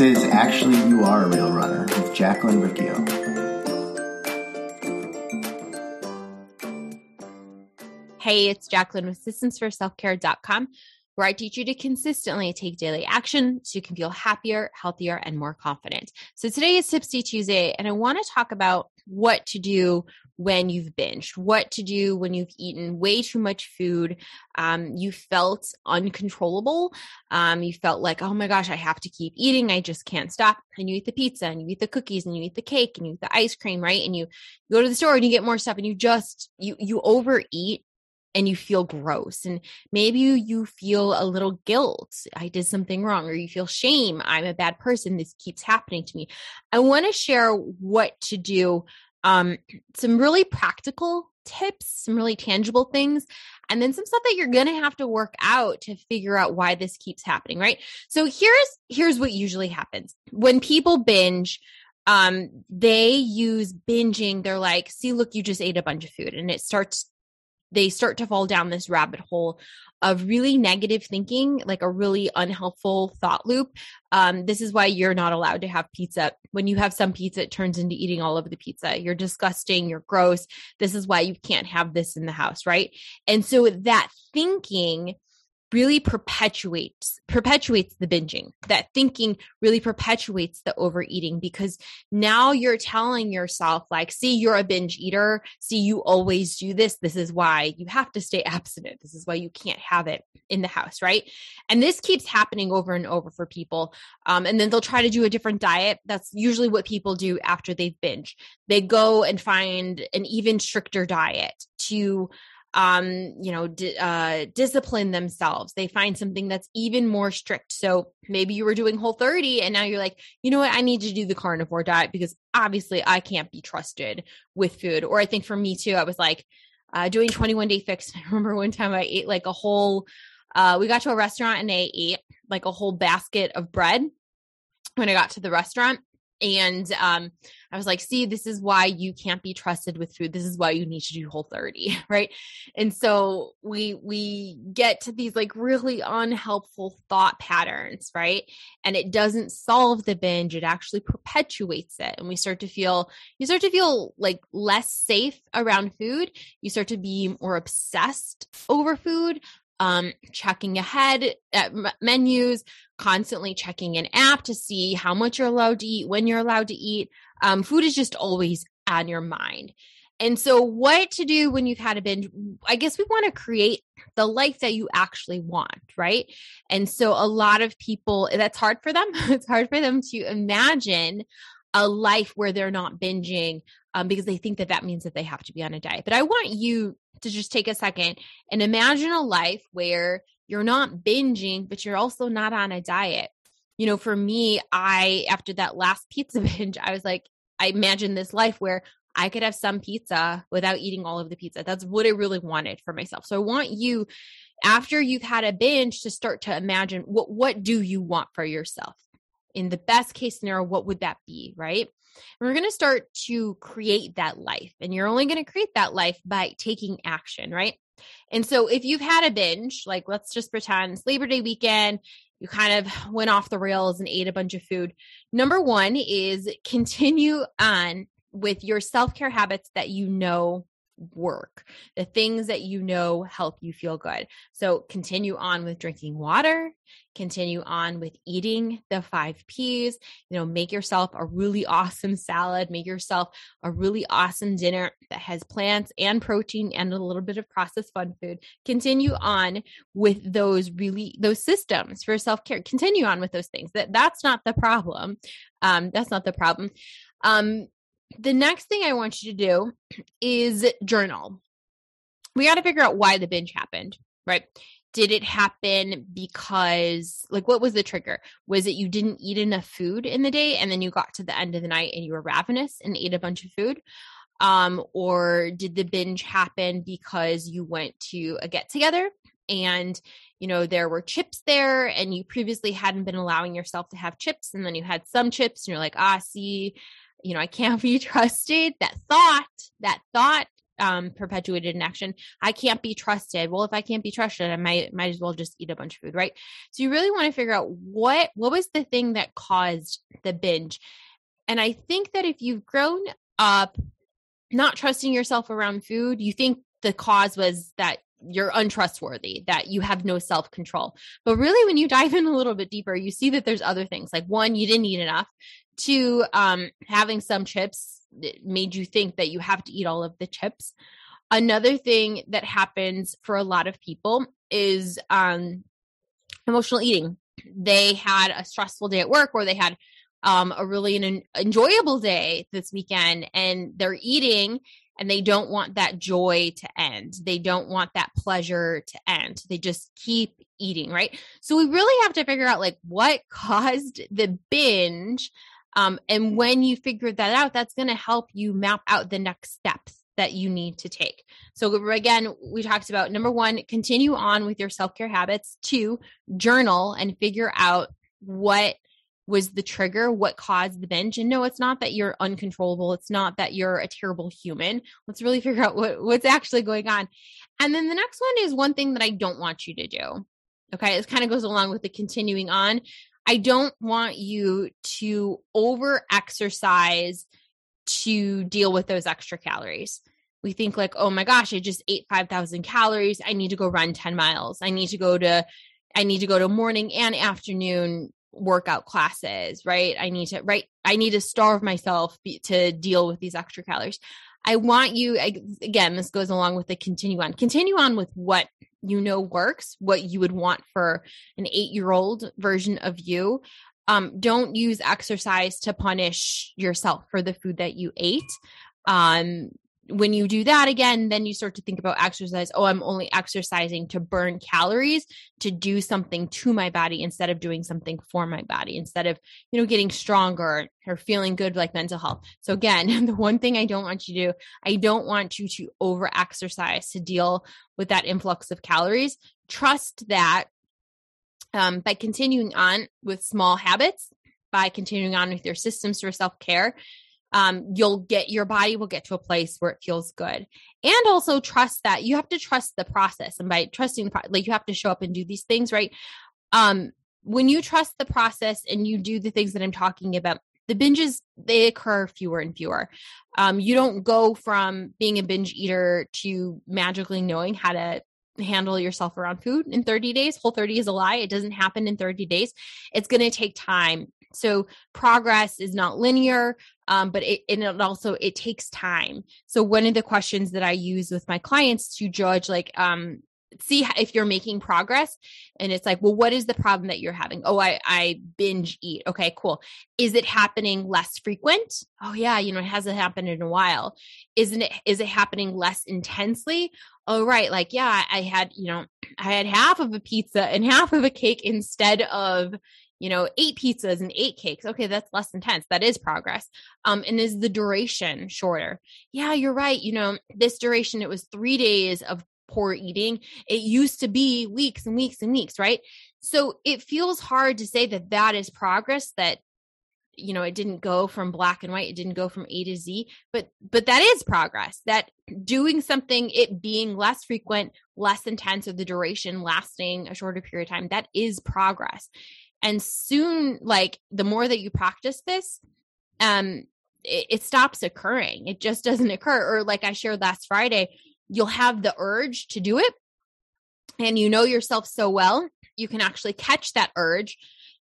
Is Actually You Are a Real Runner with Jacqueline Riccio. Hey, it's Jacqueline with systemsforselfcare.com, where I teach you to consistently take daily action so you can feel happier, healthier, and more confident. So today is Tipsy Tuesday, and I want to talk about what to do when you've binged, what to do when you've eaten way too much food. Um, you felt uncontrollable. Um, you felt like, oh my gosh, I have to keep eating. I just can't stop. And you eat the pizza and you eat the cookies and you eat the cake and you eat the ice cream, right? And you, go to the store and you get more stuff and you just, you, you overeat and you feel gross and maybe you feel a little guilt i did something wrong or you feel shame i'm a bad person this keeps happening to me i want to share what to do um some really practical tips some really tangible things and then some stuff that you're going to have to work out to figure out why this keeps happening right? So here's here's what usually happens. When people binge um they use binging they're like see look you just ate a bunch of food and it starts they start to fall down this rabbit hole of really negative thinking, like a really unhelpful thought loop. Um, this is why you're not allowed to have pizza. When you have some pizza, it turns into eating all of the pizza. You're disgusting. You're gross. This is why you can't have this in the house, right? And so that thinking really perpetuates perpetuates the binging. That thinking really perpetuates the overeating because now you're telling yourself like see you're a binge eater. See you always do this. This is why you have to stay abstinent. This is why you can't have it in the house right? And this keeps happening over and over for people um, and then they'll try to do a different diet. That's usually what people do after they've binge they go and find an even stricter diet to um, you know, di- uh, discipline themselves. They find something that's even more strict. So maybe you were doing whole 30 and now you're like, you know what? I need to do the carnivore diet because obviously I can't be trusted with food. Or I think for me too, I was like, uh, doing 21 day fix. I remember one time I ate like a whole, uh, we got to a restaurant and I ate like a whole basket of bread when I got to the restaurant and um, I was like, see, this is why you can't be trusted with food. This is why you need to do whole 30, right? And so we we get to these like really unhelpful thought patterns, right? And it doesn't solve the binge, it actually perpetuates it. And we start to feel you start to feel like less safe around food. You start to be more obsessed over food, um, checking ahead at m- menus, constantly checking an app to see how much you're allowed to eat, when you're allowed to eat. Um, food is just always on your mind. And so, what to do when you've had a binge? I guess we want to create the life that you actually want, right? And so, a lot of people, that's hard for them. it's hard for them to imagine a life where they're not binging um, because they think that that means that they have to be on a diet. But I want you to just take a second and imagine a life where you're not binging, but you're also not on a diet. You know, for me, I, after that last pizza binge, I was like, I imagined this life where I could have some pizza without eating all of the pizza. That's what I really wanted for myself. So I want you, after you've had a binge, to start to imagine what what do you want for yourself? In the best case scenario, what would that be? Right. And we're going to start to create that life. And you're only going to create that life by taking action, right? And so if you've had a binge, like let's just pretend it's Labor Day weekend, you kind of went off the rails and ate a bunch of food. Number one is continue on with your self care habits that you know work, the things that you know help you feel good. So continue on with drinking water, continue on with eating the five P's, you know, make yourself a really awesome salad, make yourself a really awesome dinner that has plants and protein and a little bit of processed fun food. Continue on with those really those systems for self-care. Continue on with those things. That that's not the problem. Um that's not the problem. Um the next thing I want you to do is journal. We got to figure out why the binge happened, right? Did it happen because, like, what was the trigger? Was it you didn't eat enough food in the day and then you got to the end of the night and you were ravenous and ate a bunch of food? Um, or did the binge happen because you went to a get together and you know there were chips there and you previously hadn't been allowing yourself to have chips and then you had some chips and you're like ah see you know, I can't be trusted. That thought, that thought um, perpetuated in action. I can't be trusted. Well, if I can't be trusted, I might might as well just eat a bunch of food, right? So you really want to figure out what what was the thing that caused the binge. And I think that if you've grown up not trusting yourself around food, you think the cause was that you're untrustworthy, that you have no self control. But really, when you dive in a little bit deeper, you see that there's other things. Like one, you didn't eat enough. Two, um, having some chips made you think that you have to eat all of the chips. Another thing that happens for a lot of people is um, emotional eating. They had a stressful day at work or they had um, a really an enjoyable day this weekend and they're eating and they don't want that joy to end. They don't want that pleasure to end. They just keep eating, right? So we really have to figure out like what caused the binge um, and when you figure that out, that's going to help you map out the next steps that you need to take. So, again, we talked about number one, continue on with your self care habits. Two, journal and figure out what was the trigger, what caused the binge. And no, it's not that you're uncontrollable. It's not that you're a terrible human. Let's really figure out what, what's actually going on. And then the next one is one thing that I don't want you to do. Okay. this kind of goes along with the continuing on. I don't want you to over exercise to deal with those extra calories. We think like, oh my gosh, I just ate 5,000 calories. I need to go run 10 miles. I need to go to, I need to go to morning and afternoon workout classes, right? I need to, right? I need to starve myself to deal with these extra calories. I want you, again, this goes along with the continue on, continue on with what you know works, what you would want for an eight year old version of you. Um, don't use exercise to punish yourself for the food that you ate. Um, when you do that again, then you start to think about exercise. Oh, I'm only exercising to burn calories, to do something to my body instead of doing something for my body, instead of, you know, getting stronger or feeling good like mental health. So again, the one thing I don't want you to do, I don't want you to over exercise to deal with that influx of calories. Trust that um, by continuing on with small habits, by continuing on with your systems for self care, um, you'll get your body will get to a place where it feels good. And also trust that you have to trust the process. And by trusting the like you have to show up and do these things right? Um when you trust the process and you do the things that i'm talking about the binges they occur fewer and fewer. Um you don't go from being a binge eater to magically knowing how to handle yourself around food in 30 days. Whole 30 is a lie. It doesn't happen in 30 days. It's going to take time. So progress is not linear, um, but it, and it also it takes time. So one of the questions that I use with my clients to judge, like, um, see if you're making progress and it's like well what is the problem that you're having? Oh i i binge eat. Okay cool. Is it happening less frequent? Oh yeah you know it hasn't happened in a while. Isn't it is it happening less intensely? Oh right like yeah i had you know i had half of a pizza and half of a cake instead of you know, eight pizzas and eight cakes. Okay, that's less intense. That is progress. Um, and is the duration shorter? Yeah, you're right. You know, this duration, it was three days of poor eating. It used to be weeks and weeks and weeks, right? So it feels hard to say that that is progress, that you know it didn't go from black and white it didn't go from a to z but but that is progress that doing something it being less frequent less intense or the duration lasting a shorter period of time that is progress and soon like the more that you practice this um it, it stops occurring. It just doesn't occur. Or like i shared last friday you'll have the urge to do it. And you know yourself so well you can actually catch that urge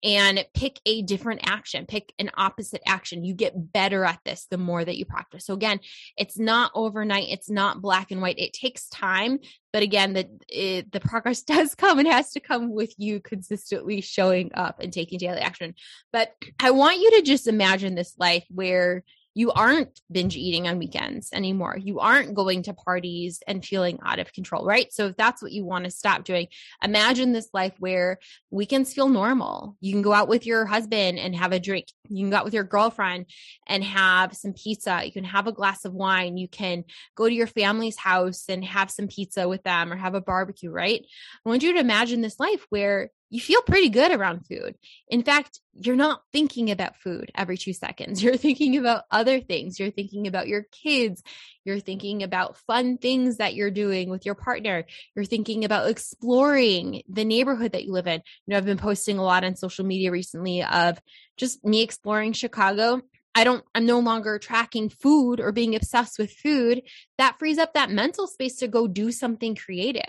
and pick a different action, pick an opposite action. You get better at this the more that you practice. So again, it's not overnight, it's not black and white. It takes time, but again, the it, the progress does come and has to come with you consistently showing up and taking daily action. But I want you to just imagine this life where you aren't binge eating on weekends anymore. You aren't going to parties and feeling out of control, right? So if that's what you want to stop doing, imagine this life where weekends feel normal. You can go out with your husband and have a drink. You can go out with your girlfriend and have some pizza. You can have a glass of wine. You can go to your family's house and have some pizza with them or have a barbecue, right? I want you to imagine this life where you feel pretty good around food. In fact, you're not thinking about food every two seconds. You're thinking about other things. You're thinking about your kids. You're thinking about fun things that you're doing with your partner. You're thinking about exploring the neighborhood that you live in. You know, I've been posting a lot on social media recently of just me exploring Chicago I don't, I'm no longer tracking food or being obsessed with food. That frees up that mental space to go do something creative,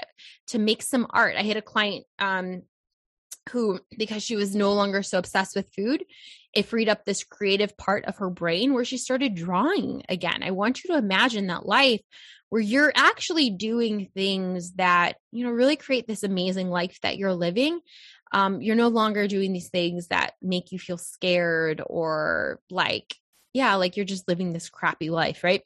to make some art. I had a client um, who, because she was no longer so obsessed with food, it freed up this creative part of her brain where she started drawing again. I want you to imagine that life where you're actually doing things that, you know, really create this amazing life that you're living. Um, you're no longer doing these things that make you feel scared or like, yeah, like you're just living this crappy life, right?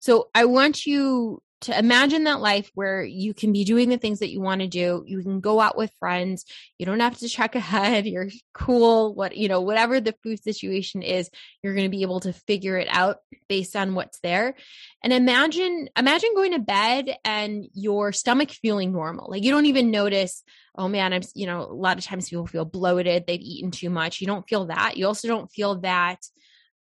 So I want you to imagine that life where you can be doing the things that you want to do. You can go out with friends. You don't have to check ahead. You're cool. What, you know, whatever the food situation is, you're going to be able to figure it out based on what's there. And imagine, imagine going to bed and your stomach feeling normal. Like you don't even notice, oh man, I'm, you know, a lot of times people feel bloated. They've eaten too much. You don't feel that. You also don't feel that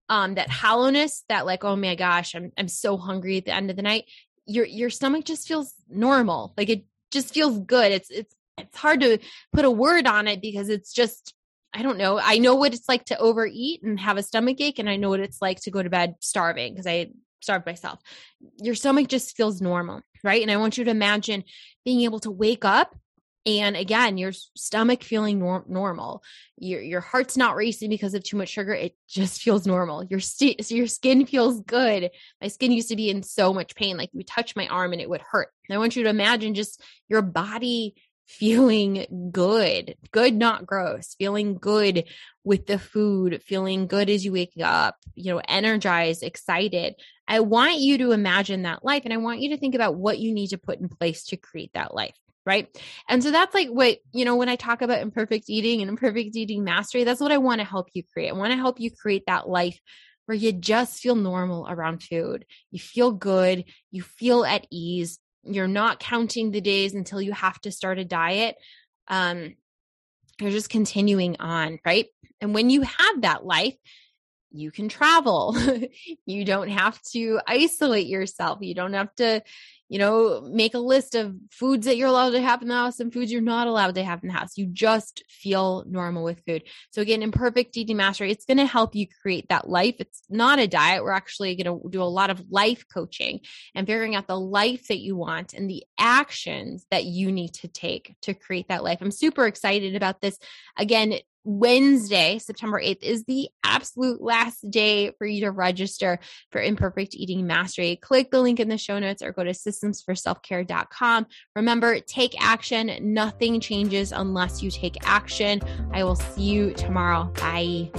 um that hollowness that like oh my gosh i'm i'm so hungry at the end of the night your your stomach just feels normal like it just feels good it's it's it's hard to put a word on it because it's just I don't know. I know what it's like to overeat and have a stomach ache, and I know what it's like to go to bed starving because I starved myself. Your stomach just feels normal, right? And I want you to imagine being able to wake up and again your stomach feeling nor- normal. Your your heart's not racing because of too much sugar it just feels normal. Your st- your skin feels good. My skin used to be in so much pain like you touch my arm and it would hurt. And i want you to imagine just your body feeling good good not gross feeling good with the food feeling good as you wake up you know energized excited. I want you to imagine that life and i want you to think about what you need to put in place to create that life right? And so that's like what, you know, when I talk about imperfect eating and imperfect eating mastery, that's what I want to help you create. I want to help you create that life where you just feel normal around food. You feel good, you feel at ease. You're not counting the days until you have to start a diet. Um, you're just continuing on, right? And when you have that life, you can travel. you don't have to isolate yourself. You don't have to, you know, make a list of foods that you're allowed to have in the house and foods you're not allowed to have in the house. You just feel normal with food. So again, imperfect eating mastery, it's going to help you create that life. It's not a diet. We're actually going to do a lot of life coaching and figuring out the life that you want and the actions that you need to take to create that life. I'm super excited about this. Again, Wednesday, September 8th, is the absolute last day for you to register for Imperfect Eating Mastery. Click the link in the show notes or go to systemsforselfcare.com. Remember, take action. Nothing changes unless you take action. I will see you tomorrow. Bye.